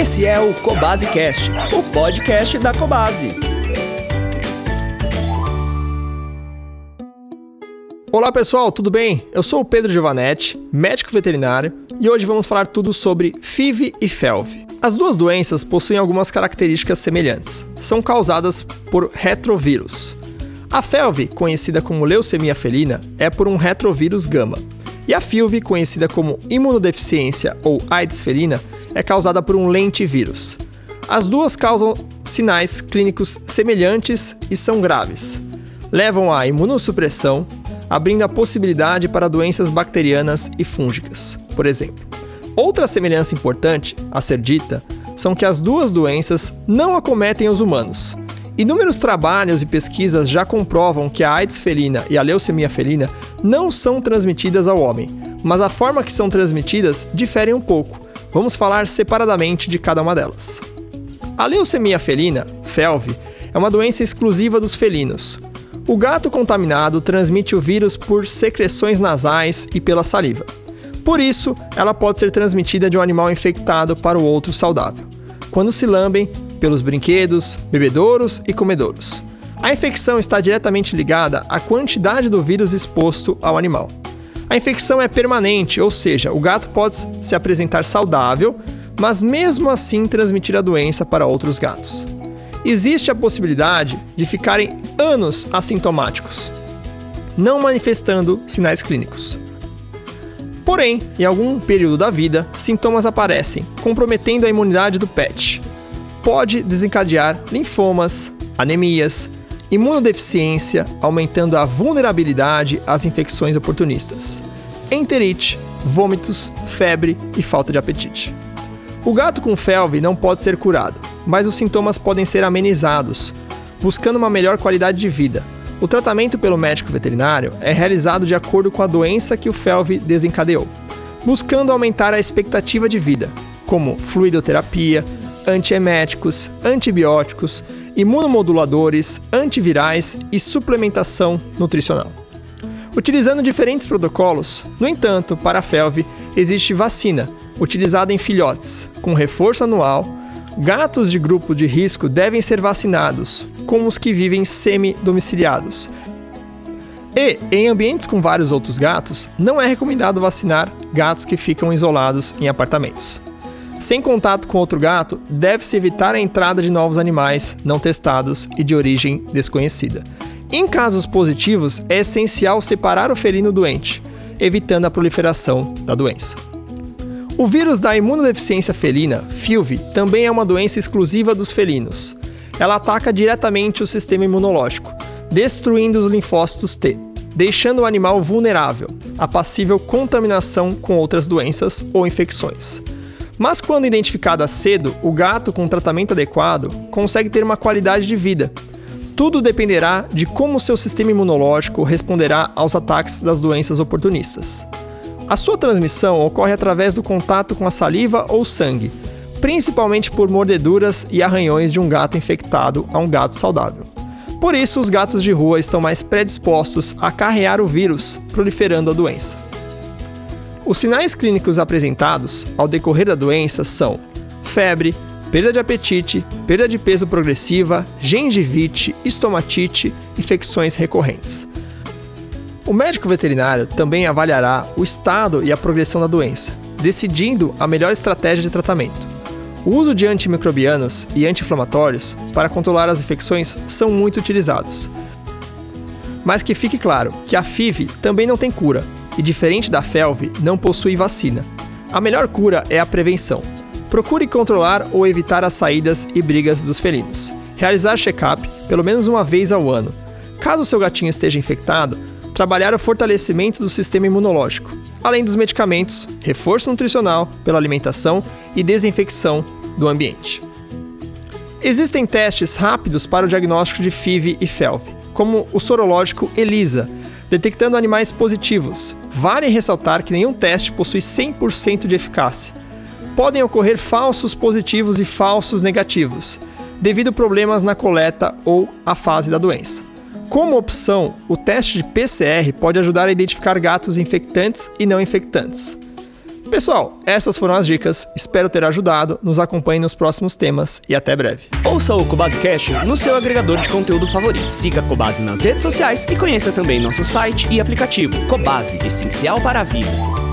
Esse é o Cobase Cast, o podcast da Cobase. Olá pessoal, tudo bem? Eu sou o Pedro Giovanetti, médico veterinário, e hoje vamos falar tudo sobre FIV e FeLV. As duas doenças possuem algumas características semelhantes. São causadas por retrovírus. A FeLV, conhecida como leucemia felina, é por um retrovírus gama. E a FILV, conhecida como imunodeficiência ou AIDS felina, é causada por um lentivírus. As duas causam sinais clínicos semelhantes e são graves. Levam à imunossupressão, abrindo a possibilidade para doenças bacterianas e fúngicas, por exemplo. Outra semelhança importante a ser dita são que as duas doenças não acometem os humanos. Inúmeros trabalhos e pesquisas já comprovam que a AIDS felina e a leucemia felina não são transmitidas ao homem, mas a forma que são transmitidas difere um pouco, Vamos falar separadamente de cada uma delas. A leucemia felina, FeLV, é uma doença exclusiva dos felinos. O gato contaminado transmite o vírus por secreções nasais e pela saliva. Por isso, ela pode ser transmitida de um animal infectado para o outro saudável, quando se lambem pelos brinquedos, bebedouros e comedouros. A infecção está diretamente ligada à quantidade do vírus exposto ao animal. A infecção é permanente, ou seja, o gato pode se apresentar saudável, mas mesmo assim transmitir a doença para outros gatos. Existe a possibilidade de ficarem anos assintomáticos, não manifestando sinais clínicos. Porém, em algum período da vida, sintomas aparecem, comprometendo a imunidade do pet. Pode desencadear linfomas, anemias, imunodeficiência, aumentando a vulnerabilidade às infecções oportunistas, enterite, vômitos, febre e falta de apetite. O gato com felve não pode ser curado, mas os sintomas podem ser amenizados, buscando uma melhor qualidade de vida. O tratamento pelo médico veterinário é realizado de acordo com a doença que o felve desencadeou, buscando aumentar a expectativa de vida, como fluidoterapia, antieméticos, antibióticos, imunomoduladores, antivirais e suplementação nutricional. Utilizando diferentes protocolos, no entanto, para a FeLV existe vacina, utilizada em filhotes, com reforço anual. Gatos de grupo de risco devem ser vacinados, como os que vivem semi-domiciliados. E, em ambientes com vários outros gatos, não é recomendado vacinar gatos que ficam isolados em apartamentos. Sem contato com outro gato, deve-se evitar a entrada de novos animais não testados e de origem desconhecida. Em casos positivos, é essencial separar o felino doente, evitando a proliferação da doença. O vírus da imunodeficiência felina, FILV, também é uma doença exclusiva dos felinos. Ela ataca diretamente o sistema imunológico, destruindo os linfócitos T, deixando o animal vulnerável à passível contaminação com outras doenças ou infecções. Mas quando identificada cedo, o gato com tratamento adequado consegue ter uma qualidade de vida. Tudo dependerá de como seu sistema imunológico responderá aos ataques das doenças oportunistas. A sua transmissão ocorre através do contato com a saliva ou sangue, principalmente por mordeduras e arranhões de um gato infectado a um gato saudável. Por isso, os gatos de rua estão mais predispostos a carrear o vírus, proliferando a doença. Os sinais clínicos apresentados ao decorrer da doença são febre, perda de apetite, perda de peso progressiva, gengivite, estomatite, infecções recorrentes. O médico veterinário também avaliará o estado e a progressão da doença, decidindo a melhor estratégia de tratamento. O uso de antimicrobianos e anti-inflamatórios para controlar as infecções são muito utilizados. Mas que fique claro que a FIV também não tem cura, e, diferente da FeLV, não possui vacina. A melhor cura é a prevenção. Procure controlar ou evitar as saídas e brigas dos felinos. Realizar check-up pelo menos uma vez ao ano. Caso seu gatinho esteja infectado, trabalhar o fortalecimento do sistema imunológico, além dos medicamentos, reforço nutricional pela alimentação e desinfecção do ambiente. Existem testes rápidos para o diagnóstico de FIV e FeLV, como o sorológico ELISA, detectando animais positivos. Vale ressaltar que nenhum teste possui 100% de eficácia. Podem ocorrer falsos positivos e falsos negativos, devido a problemas na coleta ou a fase da doença. Como opção, o teste de PCR pode ajudar a identificar gatos infectantes e não infectantes. Pessoal, essas foram as dicas. Espero ter ajudado. Nos acompanhe nos próximos temas e até breve. Ouça o Cobase Cash no seu agregador de conteúdo favorito. Siga a Cobase nas redes sociais e conheça também nosso site e aplicativo. Cobase, essencial para a vida.